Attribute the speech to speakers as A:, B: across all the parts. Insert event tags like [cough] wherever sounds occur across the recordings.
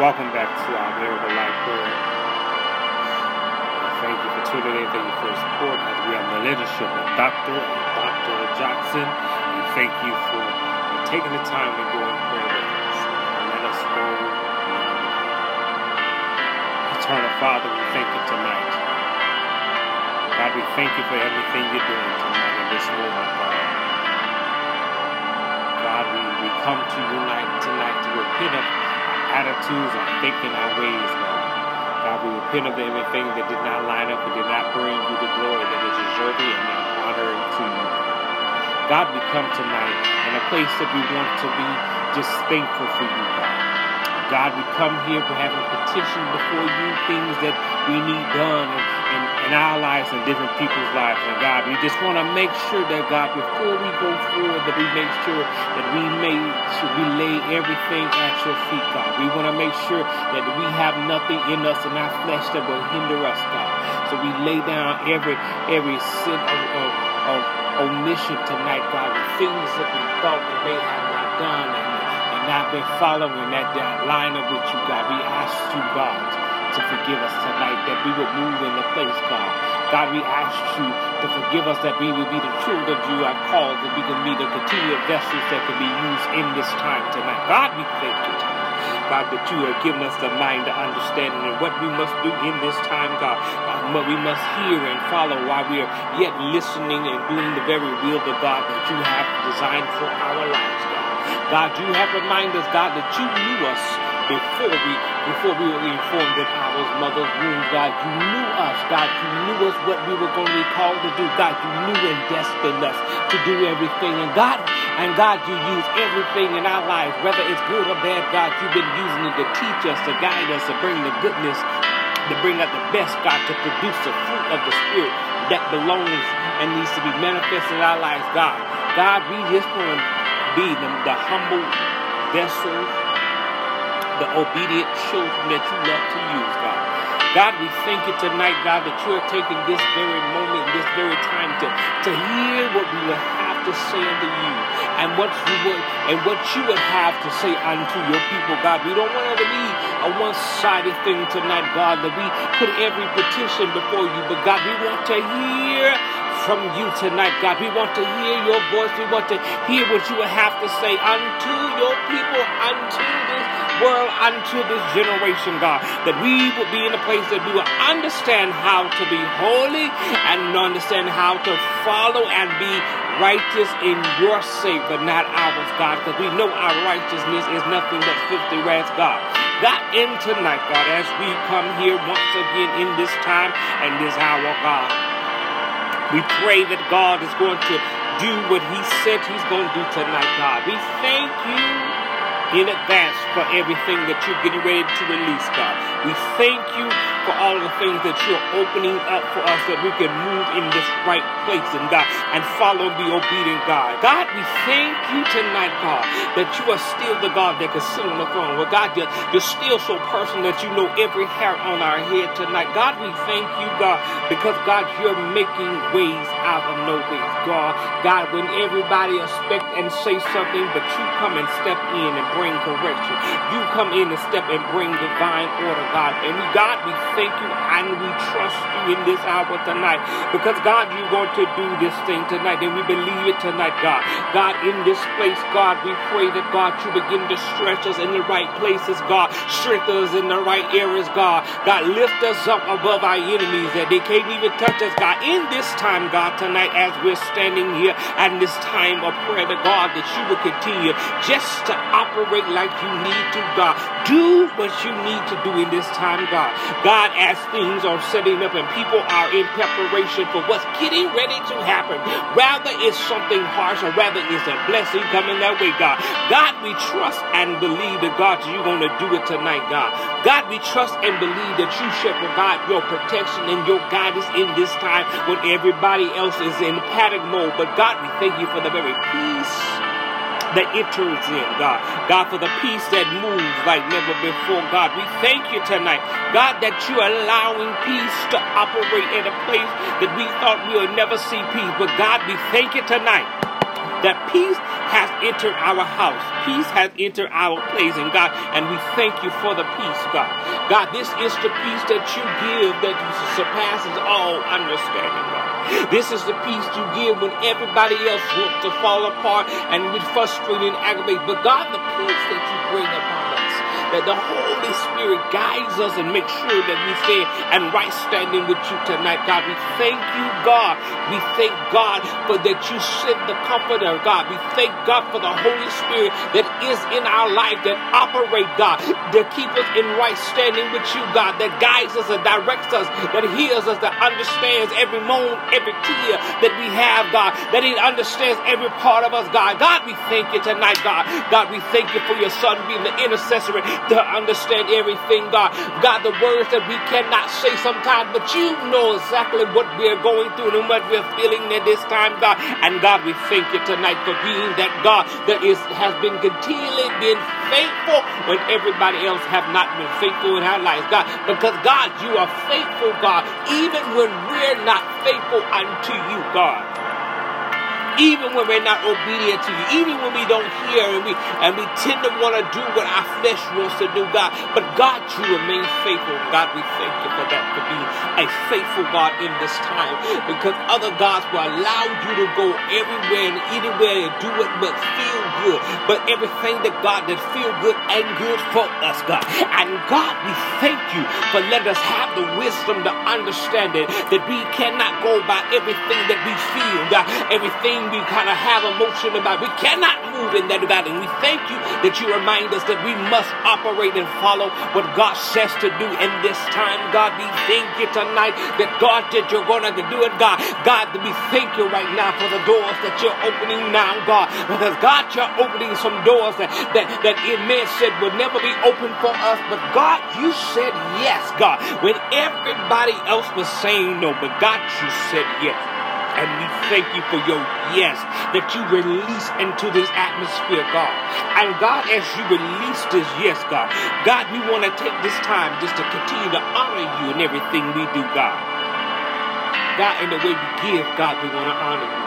A: Welcome back to our Miracle Life Prayer. Thank you for tuning in. Thank you for your support as we have the leadership of Dr. and Dr. Johnson. And thank you for taking the time to go and pray with us. Let us go. Eternal Father, we thank you tonight. God, we thank you for everything you're doing tonight in this moment, oh God. God, we, we come to you tonight to repent of attitudes, our thinking, our ways, God. God, we repent of everything that did not line up and did not bring you the glory that is deserving and honoring to you. God, we come tonight in a place that we want to be just thankful for you, God. God, we come here for having petition before you things that we need done in, in, our lives and different people's lives. And God, we just want to make sure that God, before we go forward, that we make sure that we make sure we lay everything at your feet, God. We want to make sure that we have nothing in us in our flesh that will hinder us, God. So we lay down every every sin of, of, of omission tonight, God, the things that we thought we may have not done and, and not been following that, that line up with you, God. We ask you, God, to forgive us tonight, that we would move in the place, God. God, we ask you to forgive us that we will be the children you have called, that we can be the continued vessels that can be used in this time tonight. God, we thank you. God, that you have given us the mind to understand and what we must do in this time, God. What we must hear and follow while we are yet listening and doing the very will of God that you have designed for our lives, God. God, you have reminded us, God, that you knew us before we before we were informed in our mother's womb, God. You knew us, God. You knew us what we were going to be called to do, God. You knew and destined us to do everything. And God, and God, you use everything in our lives, whether it's good or bad, God, you've been using it to teach us, to guide us, to bring the goodness, to bring out the best, God, to produce the fruit of the Spirit that belongs and needs to be manifested in our lives, God. God, we just want to be the, the humble vessels the obedient children that you love to use, God. God, we thank you tonight, God, that you are taking this very moment, this very time to, to hear what we would have to say unto you and what you would and what you would have to say unto your people, God. We don't want it to be a one-sided thing tonight, God, that we put every petition before you, but God, we want to hear from you tonight, God. We want to hear your voice. We want to hear what you would have to say unto your people, unto this world, unto this generation, God. That we will be in a place that we will understand how to be holy and understand how to follow and be righteous in your sake, but not ours, God, because we know our righteousness is nothing but filthy rags, God. God, in tonight, God, as we come here once again in this time and this hour, God. We pray that God is going to do what He said He's going to do tonight, God. We thank you in advance for everything that you're getting ready to release, God. We thank you for all the things that you're opening up for us that we can move in this right place and God and follow and be obedient, God. God, we thank you tonight, God, that you are still the God that can sit on the throne. Well, God, you're, you're still so personal that you know every hair on our head tonight. God, we thank you, God, because God, you're making ways out of no ways, God. God, when everybody expect and say something, but you come and step in and bring correction. You come in and step and bring divine order, God. And we, God, we thank you and we trust you in this hour tonight because God, you want to do this thing tonight and we believe it tonight, God. God, in this place, God, we pray that God, you begin to stretch us in the right places, God. Strengthen us in the right areas, God. God, lift us up above our enemies that they can't even touch us, God. In this time, God, tonight, as we're standing here and this time of prayer, that God, that you will continue just to operate like you need to, God. Do what you need to do in this time, God. God, as things are setting up and people are in preparation for what's getting ready to happen, rather it's something harsh or rather it's a blessing coming that way, God. God, we trust and believe that God, you're going to do it tonight, God. God, we trust and believe that you shall provide your protection and your guidance in this time when everybody else is in panic mode. But God, we thank you for the very peace that enters in, God. God, for the peace that moves like never before, God. We thank you tonight, God, that you're allowing peace to operate in a place that we thought we would never see peace. But God, we thank you tonight that peace has entered our house. Peace has entered our place, and God, and we thank you for the peace, God. God, this is the peace that you give that surpasses all understanding, God. This is the peace you give when everybody else wants to fall apart and we frustrate and aggravate. But God, the peace that you bring upon us, that the Holy Spirit guides us and makes sure that we stay and right standing with you tonight, God. We thank you, God. We thank God for that you sent the Comforter, God. We thank God for the Holy Spirit that is in our life that operate, God, that keep us in right standing with you, God, that guides us and directs us, that heals us, that understands every moan, every tear that we have, God, that He understands every part of us, God. God, we thank you tonight, God. God, we thank you for your Son being the intercessor to understand everything, God. God, the words that we cannot say sometimes, but you know exactly what we're going through and what we're feeling at this time, God. And God, we thank you tonight for being that God that is has been continually been faithful when everybody else have not been faithful in our lives, God. Because God, you are faithful, God, even when we're not faithful unto you, God even when we're not obedient to you, even when we don't hear and we and we tend to want to do what our flesh wants to do, God. But God, you remain faithful. God, we thank you for that, for being a faithful God in this time. Because other gods will allow you to go everywhere and anywhere and do it but feel good. But everything that God that feel good and good for us, God. And God, we thank you for letting us have the wisdom to understand it, that we cannot go by everything that we feel, God, everything we kind of have emotion about. We cannot move in that about. And we thank you that you remind us that we must operate and follow what God says to do in this time. God, we thank you tonight that God, that you're going to do it, God. God, we thank you right now for the doors that you're opening now, God. Because God, you're opening some doors that, that, that man said would never be open for us. But God, you said yes, God. When everybody else was saying no, but God, you said yes. And we thank you for your yes that you release into this atmosphere, God. And God, as you release this yes, God, God, we want to take this time just to continue to honor you in everything we do, God. God, in the way we give, God, we want to honor you.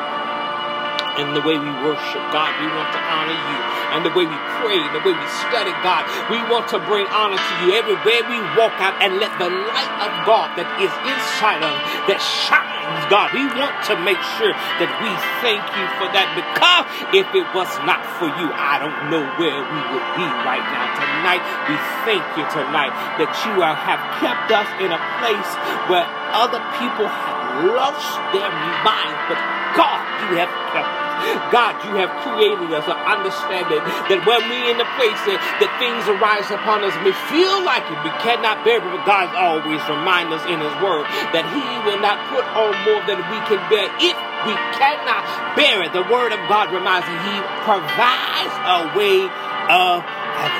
A: In the way we worship, God, we want to honor you. And the way we pray, the way we study, God, we want to bring honor to you everywhere we walk out and let the light of God that is inside of us that shine God. We want to make sure that we thank you for that because if it was not for you, I don't know where we would be right now. Tonight, we thank you tonight that you have kept us in a place where other people have lost their minds, but God, you have kept. God, you have created us an understanding that when we in the place that, that things arise upon us, we feel like it, we cannot bear it, but God always reminds us in His Word that He will not put on more than we can bear if we cannot bear it. The Word of God reminds us He provides a way of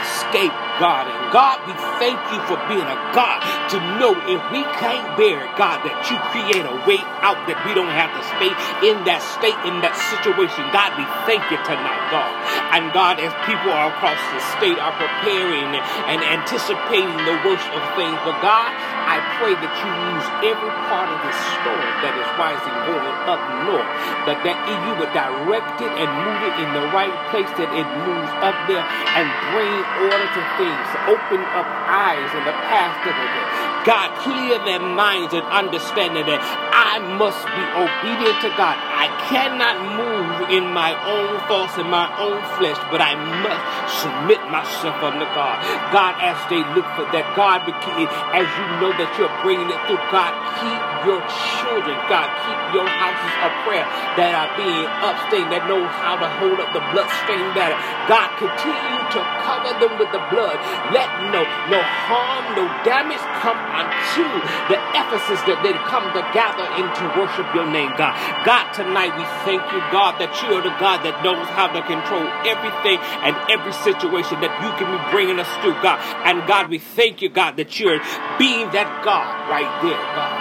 A: escape God. And God, we thank you for being a God to know if we can't bear it, God, that you create a way out that we don't have to stay in that state, in that situation. God, we thank you tonight, God. And God, as people are across the state are preparing and anticipating the worst of things, but God, I pray that you use every part of this storm that is rising going up north, that, that you would direct it and move it in the right place, that it moves up there and bring order to things things, open up eyes in the past of it. God, clear their minds and understanding that I must be obedient to God. I cannot move in my own thoughts and my own flesh, but I must submit myself unto God. God, as they look for that, God, as you know that you're bringing it through, God, keep your children, God, keep your houses of prayer that are being upstained, that know how to hold up the bloodstained banner. God, continue to cover them with the blood. Let no, no harm, no damage come unto the Ephesus that they come to gather in to worship your name, God. God, tonight we thank you, God, that you are the God that knows how to control everything and every situation that you can be bringing us through, God. And God, we thank you, God, that you're being that God right there, God.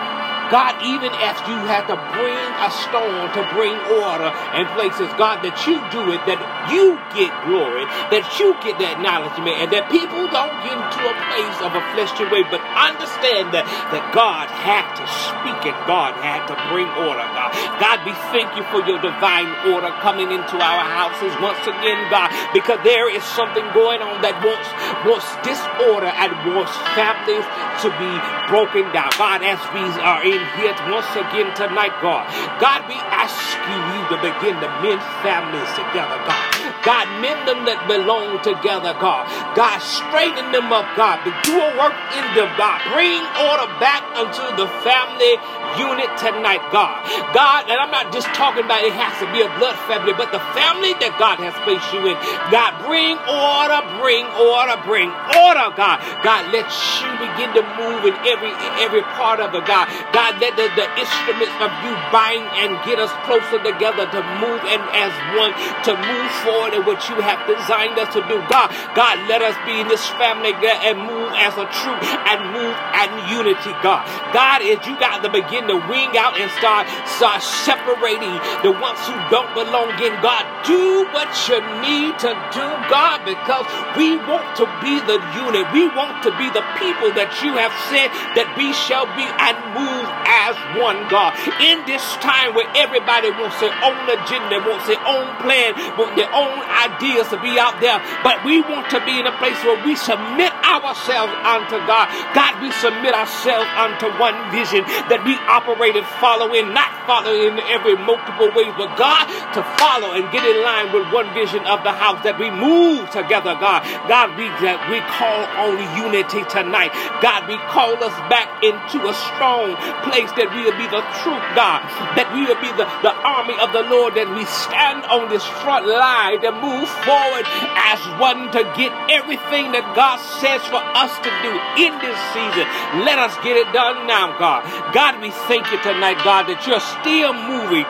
A: God, even as you had to bring a stone to bring order and places, God, that you do it, that you get glory, that you get that acknowledgement, and that people don't get into a place of a fleshly way, but understand that, that God had to speak and God had to bring order, God. God, we thank you for your divine order coming into our houses once again, God, because there is something going on that wants, wants disorder and wants families to be broken down. God, as we are in here once again tonight, God, God, we ask you, to begin to mend families together, God. God, mend them that belong together, God. God, straighten them up, God. Do a work in them, God. Bring order back unto the family unit tonight, God. God, and I'm not just talking about it has to be a blood family, but the family that God has placed you in. God, bring order, bring order, bring order, God. God, let you begin to move in every every part of it, God. God, let the, the instruments of you bind and get us closer together to move and as one to move forward in what you have designed us to do. God, God, let us be in this family and move as a troop and move in unity, God. God, as you got to to wing out and start, start separating the ones who don't belong in God, do what you need to do, God, because we want to be the unit. We want to be the people that you have said that we shall be and move as one, God. In this time where everybody wants their own agenda, wants their own plan, want their own ideas to be out there, but we want to be in a place where we submit ourselves unto God. God, we submit ourselves unto one vision that we operate following, not following in every multiple ways, but God, to follow and get in line with one vision of the house that we move together, God. God, we, that we call on unity tonight. God, we call us back into a strong place that we will be the truth, God, that we will be the, the army of the Lord, that we stand on this front line to move forward as one to get everything that God says for us to do in this season. Let us get it done now, God. God, we thank you tonight, God, that you're still moving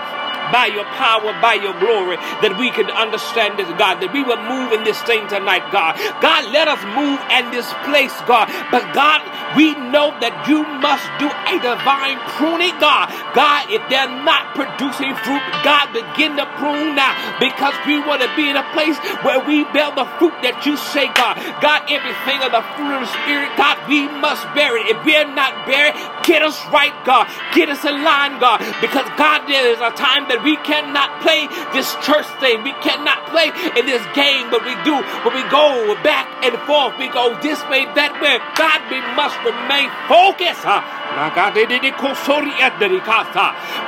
A: by your power, by your glory, that we can understand this, God, that we will move in this thing tonight, God. God, let us move in this place, God. But God, we know that you must do a divine pruning, God. God, if they're not producing fruit, God, begin to prune now because we want to be in a place where we bear the fruit that you say, God. God, everything of the fruit of the Spirit, God, we must bear it. If we're not bearing, get us right, God. Get us in line, God. Because, God, there is a time that we cannot play this church thing. We cannot play in this game, but we do. But we go back and forth. We go this way, that way. God, we must remain focused.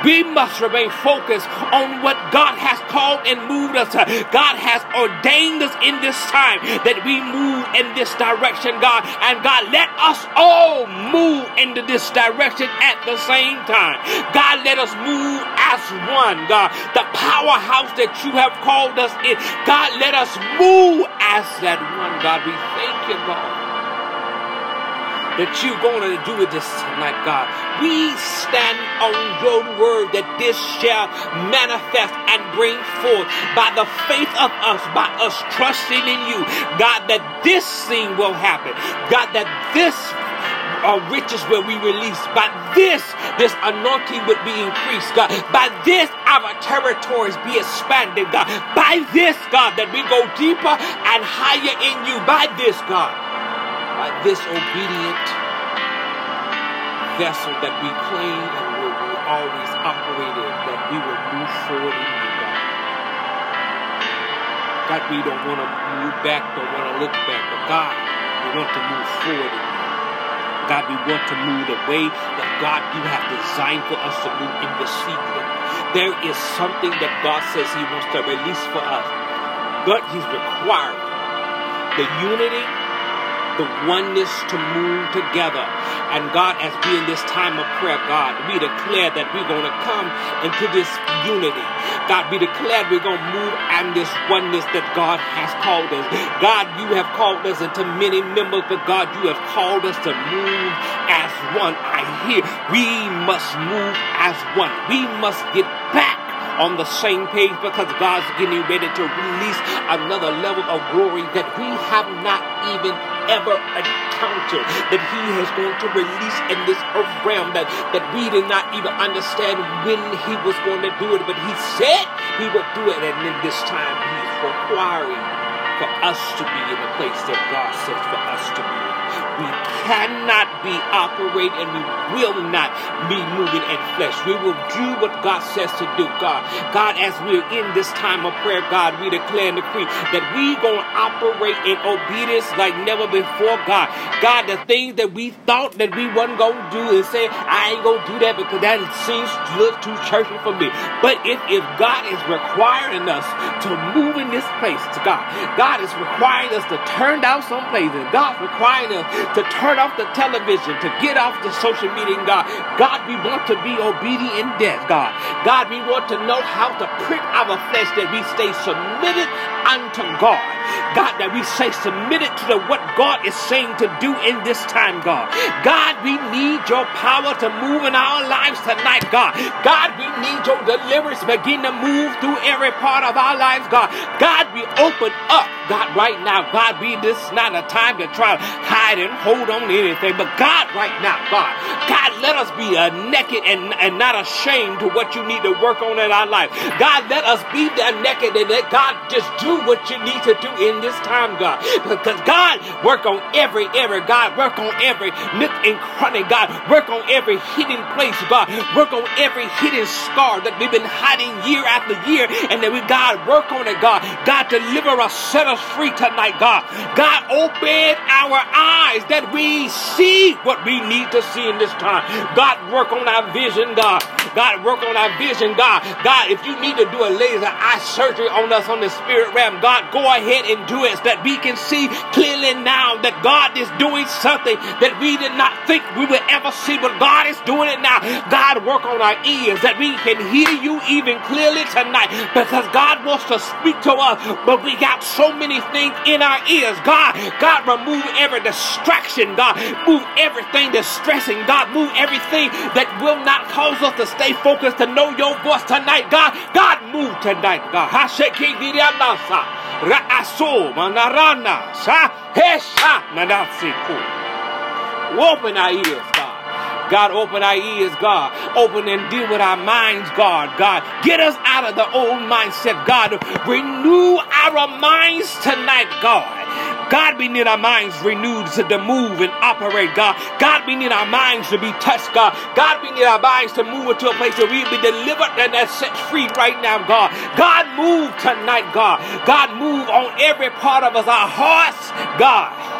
A: We must remain focused on what God has called and moved us. God has ordained us in this time that we move in this direction, God. And God, let us all move into this direction at the same time. God, let us move as one, God. The powerhouse that you have called us in. God, let us move as that one, God. We thank you, God that you're going to do with this tonight, God. We stand on your word that this shall manifest and bring forth by the faith of us, by us trusting in you, God, that this thing will happen. God, that this our riches will be released. By this, this anointing would be increased, God. By this, our territories be expanded, God. By this, God, that we go deeper and higher in you. By this, God by this obedient vessel that we claim and will we always operate in, that we will move forward in you, God. God, we don't want to move back, don't want to look back, but God, we want to move forward. God, we want to move the way that God you have designed for us to move in this season. There is something that God says He wants to release for us. but He's requiring the unity the oneness to move together. And God, as we in this time of prayer, God, we declare that we're going to come into this unity. God, we declare we're going to move and this oneness that God has called us. God, you have called us into many members, but God, you have called us to move as one. I hear we must move as one. We must get back on the same page because God's getting ready to release another level of glory that we have not even ever encountered that He is going to release in this earth realm that, that we did not even understand when He was going to do it, but He said He would do it, and in this time He's requiring for us to be in the place that God says for us to be. We cannot be operating and we will not be moving in flesh. We will do what God says to do, God. God, as we're in this time of prayer, God, we declare and decree that we going to operate in obedience like never before, God. God, the things that we thought that we wasn't going to do and say, I ain't going to do that because that seems look too churchy for me. But if, if God is requiring us to move in this place to God, God is requiring us to turn down some places. God's requiring us to turn off the television, to get off the social media, God. God, we want to be obedient in death, God. God, we want to know how to prick our flesh that we stay submitted unto God. God, that we say submitted to the, what God is saying to do in this time, God. God, we need your power to move in our lives tonight, God. God, we need your deliverance begin to move through every part of our lives, God. God, we open up, God, right now. God, we this is not a time to try to hide and hold on to anything, but God, right now, God, God, let us be naked and, and not ashamed to what you need to work on in our life. God, let us be that naked and let God just do what you need to do in this time, God. Because God, work on every area. God, work on every nook and cranny. God, work on every hidden place. God, work on every hidden scar that we've been hiding year after year. And then we, God, work on it, God. God, deliver us, set us free tonight, God. God, open our eyes that we see what we need to see in this time. God, work on our vision, God. God, work on our vision, God. God, if you need to do a laser eye surgery on us on the spirit realm, God, go ahead so that we can see clearly now that God is doing something that we did not think we would ever see, but God is doing it now. God, work on our ears that we can hear you even clearly tonight because God wants to speak to us, but we got so many things in our ears. God, God, remove every distraction. God, move everything that's stressing. God, move everything that will not cause us to stay focused to know your voice tonight. God, God, move tonight. God, [laughs] Ra'aso manarana sa hesha manasiku. Open our ears, God. God, open our ears, God. Open and deal with our minds, God. God, get us out of the old mindset, God. Renew our minds tonight, God. God, we need our minds renewed to, to move and operate, God. God, we need our minds to be touched, God. God, we need our minds to move into a place where we be delivered and set free right now, God. God, move tonight, God. God, move on every part of us, our hearts, God.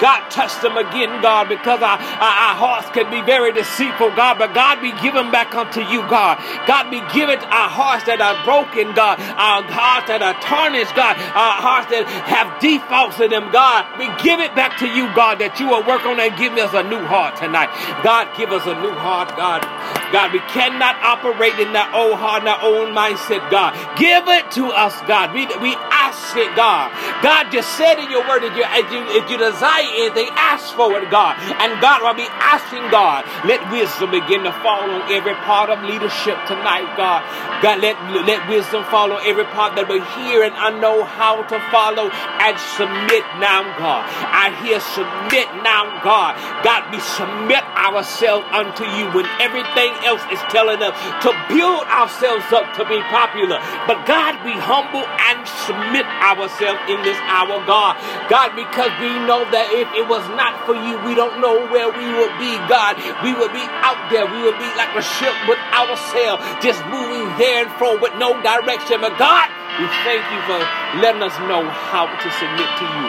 A: God, touch them again, God, because our, our, our, hearts can be very deceitful, God. But God, we give them back unto you, God. God, we give it our hearts that are broken, God. Our hearts that are tarnished, God. Our hearts that have defaults in them, God. We give it back to you, God, that you will work on and give us a new heart tonight. God, give us a new heart, God. God, we cannot operate in that old heart, in that old mindset, God. Give it to us, God. We, we ask it, God. God just said in your word that you, if you, if you desire anything, eh, ask for it, God. And God will be asking God, let wisdom begin to fall on every part of leadership tonight, God. God, let, let wisdom fall on every part that we hear and I know how to follow and submit now, God. I hear submit now, God. God, we submit ourselves unto you when everything else is telling us to build ourselves up to be popular. But God, we humble and submit ourselves in this hour, God. God, because we know that if it was not for you, we don't know where we would be, God. We would be out there. We would be like a ship without a sail, just moving there and fro with no direction. But God, we thank you for letting us know how to submit to you.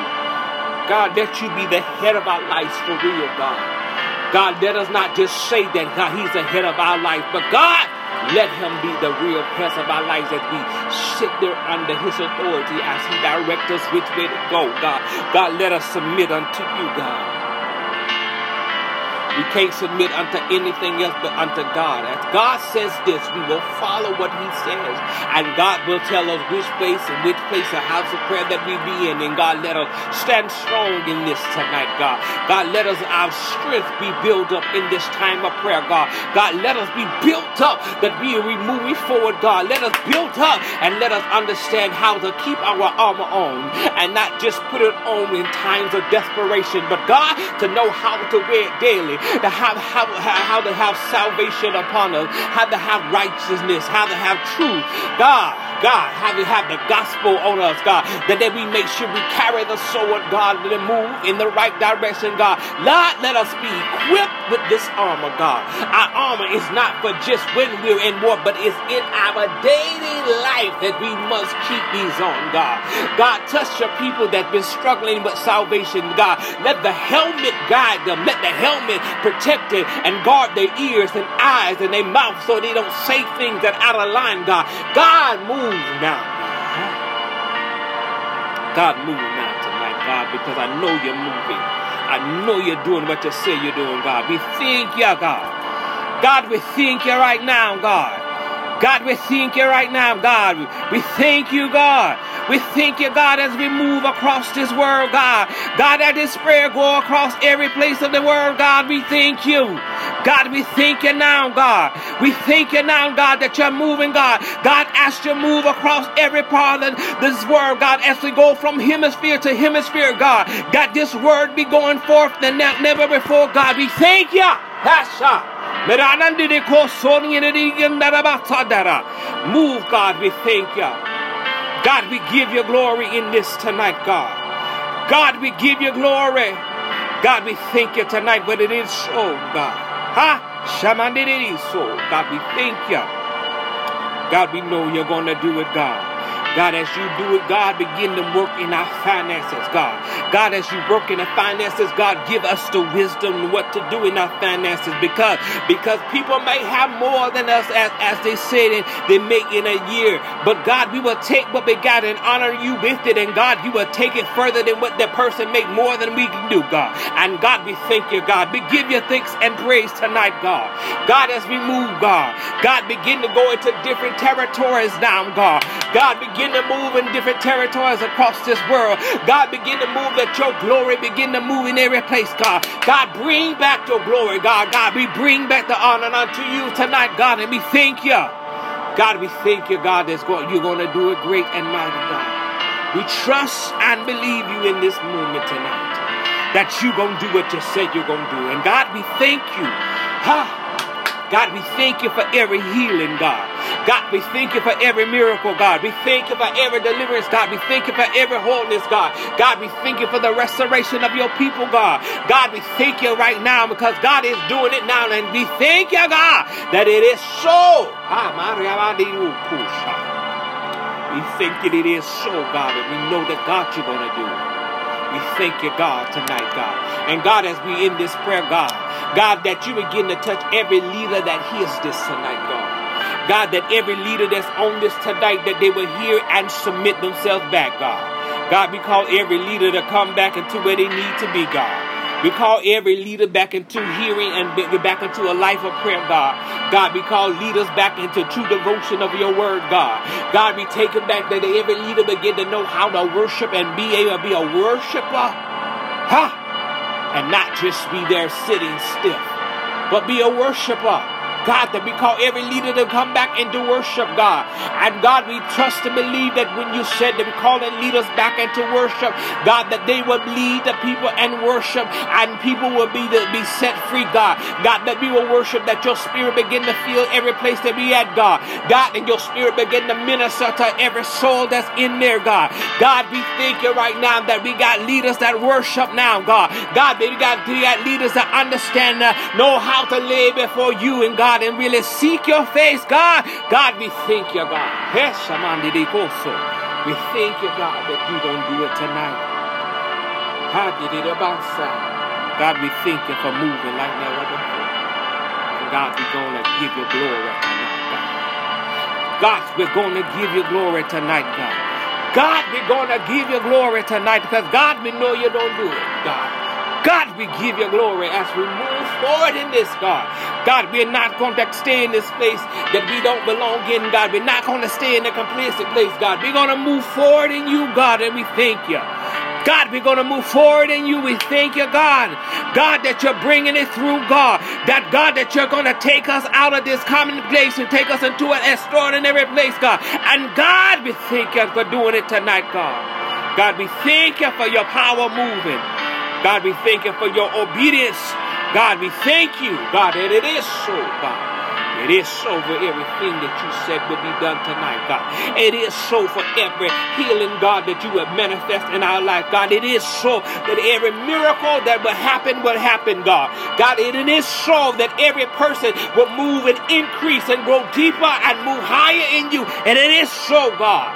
A: God, let you be the head of our lives for real, God. God, let us not just say that God, He's the head of our life, but God, let him be the real prince of our lives as we sit there under his authority as he directs us which way to go, God. God, let us submit unto you, God. We can't submit unto anything else but unto God. As God says this, we will follow what He says. And God will tell us which place and which place a house of prayer that we be in. And God, let us stand strong in this tonight, God. God, let us our strength be built up in this time of prayer, God. God, let us be built up that we are moving forward, God. Let us build up and let us understand how to keep our armor on and not just put it on in times of desperation, but God, to know how to wear it daily, to have how, how to have salvation upon us, how to have righteousness, how to have truth. God, God, how to have the gospel on us, God, that then we make sure we carry the sword, God, and move in the right direction, God. Lord, let us be equipped with this armor, God. Our armor is not for just when we're in war, but it's in our daily life that we must keep these on, God. God, touch your people that's been struggling with salvation, God. Let the helmet guide them. Let the helmet protect it and guard their ears and eyes and their mouth so they don't say things that are out of line, God. God, move now. God, move now tonight, God, because I know you're moving. I know you're doing what you say you're doing, God. We thank you, God. God, we thank you right now, God. God, we thank you right now, God. We thank you, God. We thank you, God, as we move across this world, God. God, that this prayer go across every place of the world, God. We thank you. God, we thank you now, God. We thank you now, God, that you're moving, God. God, as you move across every part of this world, God, as we go from hemisphere to hemisphere, God. God, this word be going forth than never before, God. We thank you. Move, God, we thank you. God, we give you glory in this tonight, God. God, we give you glory. God, we thank you tonight, but it is so, God. Huh? Shaman, so. God, we thank you. God, we know you're going to do it, God. God, as you do it, God, begin to work in our finances, God. God, as you work in the finances, God, give us the wisdom what to do in our finances because because people may have more than us as, as they said and they make in a year. But God, we will take what we got and honor you with it. And God, you will take it further than what that person make more than we can do, God. And God, we thank you, God. We give you thanks and praise tonight, God. God, as we move, God. God, begin to go into different territories now, God. God, begin to move in different territories across this world. God, begin to move that your glory begin to move in every place, God. God, bring back your glory, God. God, we bring back the honor unto you tonight, God, and we thank you. God, we thank you, God, that's going, you're going to do it great and mighty, God. We trust and believe you in this moment tonight that you're going to do what you said you're going to do. And God, we thank you. Ha. God, we thank you for every healing, God. God, we thank you for every miracle, God. We thank you for every deliverance, God. We thank you for every wholeness, God. God, we thank you for the restoration of your people, God. God, we thank you right now because God is doing it now. And we thank you, God, that it is so. Ah, we thank you that it is so, God, and we know that, God, you're going to do it. We thank you, God, tonight, God. And God, as we end this prayer, God, God, that you begin to touch every leader that hears this tonight, God. God, that every leader that's on this tonight, that they will hear and submit themselves back, God. God, we call every leader to come back into where they need to be, God. We call every leader back into hearing and back into a life of prayer, God. God, we call leaders back into true devotion of your word, God. God, we take them back that every leader begin to know how to worship and be able to be a worshiper. Huh? And not just be there sitting stiff, but be a worshiper. God, that we call every leader to come back into worship, God. And God, we trust and believe that when you said that we calling leaders back into worship, God, that they will lead the people and worship, and people will be the, be set free, God. God, that we will worship, that your spirit begin to fill every place that we at, God. God, and your spirit begin to minister to every soul that's in there, God. God, we thank you right now that we got leaders that worship now, God. God, that we got, we got leaders that understand, uh, know how to live before you and God. God, and really seek your face, God. God, we thank you, God. We thank you, God, that you're going to do it tonight. God, we thank you for moving like never before. And God, we're going to give you glory tonight, God. God, we're going to give you glory tonight, God. God, we're going to give you glory tonight because God, we know you don't do it, God. God, we give you glory as we move forward in this, God. God, we're not going to stay in this place that we don't belong in, God. We're not going to stay in a complacent place, God. We're going to move forward in you, God, and we thank you. God, we're going to move forward in you. We thank you, God. God, that you're bringing it through, God. That, God, that you're going to take us out of this common place and take us into an extraordinary place, God. And God, we thank you for doing it tonight, God. God, we thank you for your power moving. God, we thank you for your obedience. God, we thank you, God, that it is so, God. It is so for everything that you said would be done tonight, God. It is so for every healing, God, that you have manifest in our life, God. It is so that every miracle that will happen will happen, God. God, it is so that every person will move and increase and grow deeper and move higher in you. And it is so, God.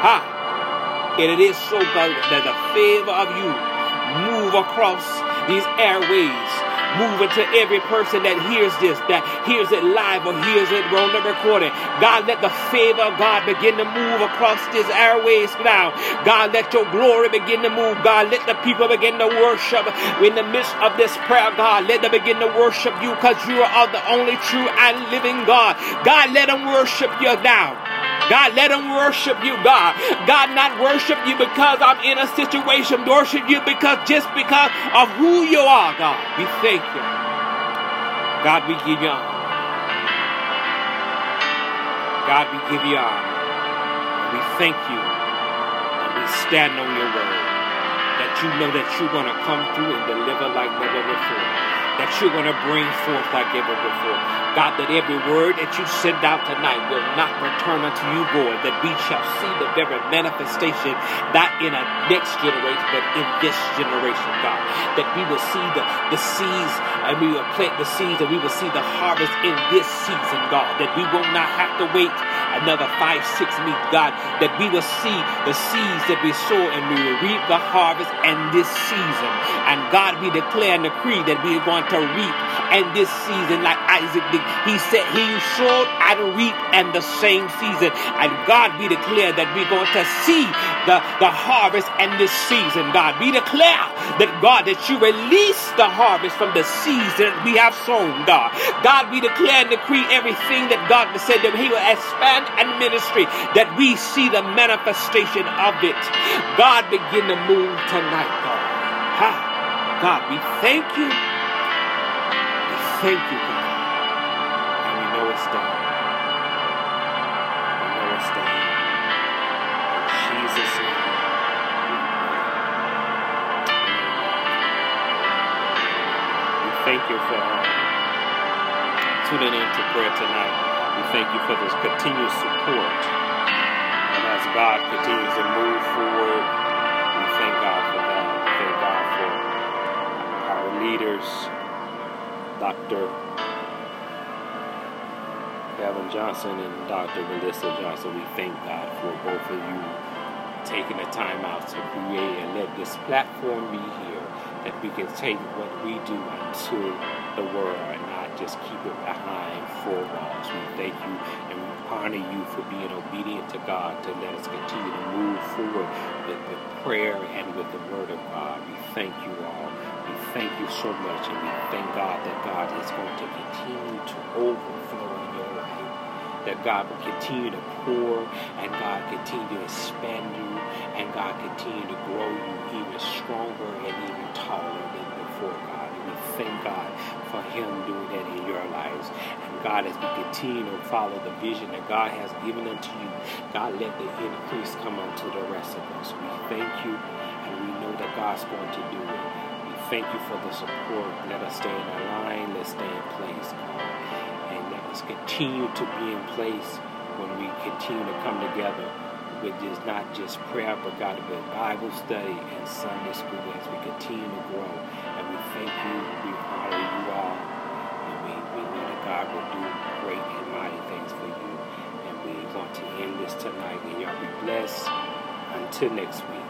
A: Ha. And it is so, God, that the favor of you move across these airways moving to every person that hears this, that hears it live or hears it on the recording. God, let the favor of God begin to move across this airways now. God, let your glory begin to move. God, let the people begin to worship in the midst of this prayer. God, let them begin to worship you because you are the only true and living God. God, let them worship you now. God, let them worship you, God. God, not worship you because I'm in a situation. Worship you because just because of who you are, God. We thank you. God, we give you honor. God, we give you honor. we thank you. And we stand on your word. That you know that you're going to come through and deliver like never before that you're going to bring forth like ever before. God, that every word that you send out tonight will not return unto you void, that we shall see the very manifestation, not in a next generation, but in this generation, God. That we will see the, the seeds and we will plant the seeds and we will see the harvest in this season, God. That we will not have to wait another five, six weeks, God, that we will see the seeds that we sow and we will reap the harvest in this season. And God, we declare and decree that we are going to reap in this season like Isaac did. He said he sowed and reap and the same season. And God, we declare that we're going to see the, the harvest and this season, God. We declare that, God, that you release the harvest from the season we have sown, God. God, we declare and decree everything that God has said that He will expand and ministry that we see the manifestation of it. God, begin to move tonight, God. God, we thank you. Thank you, God. And we know it's done. We know it's done. In Jesus' name. We thank you for uh, tuning in to prayer tonight. We thank you for this continued support. And as God continues to move forward, we thank God for that. We thank God for our leaders, Dr. Kevin Johnson and Dr. Melissa Johnson. We thank God for both of you taking the time out to create and let this platform be here that we can take what we do into the world and not just keep it behind four walls. We thank you and we honor you for being obedient to God to let us continue to move forward with, with prayer and with the Word of God. We thank you all. Thank you so much and we thank God that God is going to continue to overflow in your life. That God will continue to pour and God continue to expand you and God continue to grow you even stronger and even taller than before, God. And we thank God for Him doing that in your lives. And God, as we continue to follow the vision that God has given unto you, God, let the increase come unto the rest of us. We thank you, and we know that God's going to do it. We thank you for the support. Let us stay in our line. Let's stay in place, God. And let us continue to be in place when we continue to come together with just not just prayer, but God, but Bible study and Sunday school as we continue to grow. And we thank you, we honor you all, and we, we know that God will do great and mighty things for you. And we're going to end this tonight, and y'all be blessed until next week.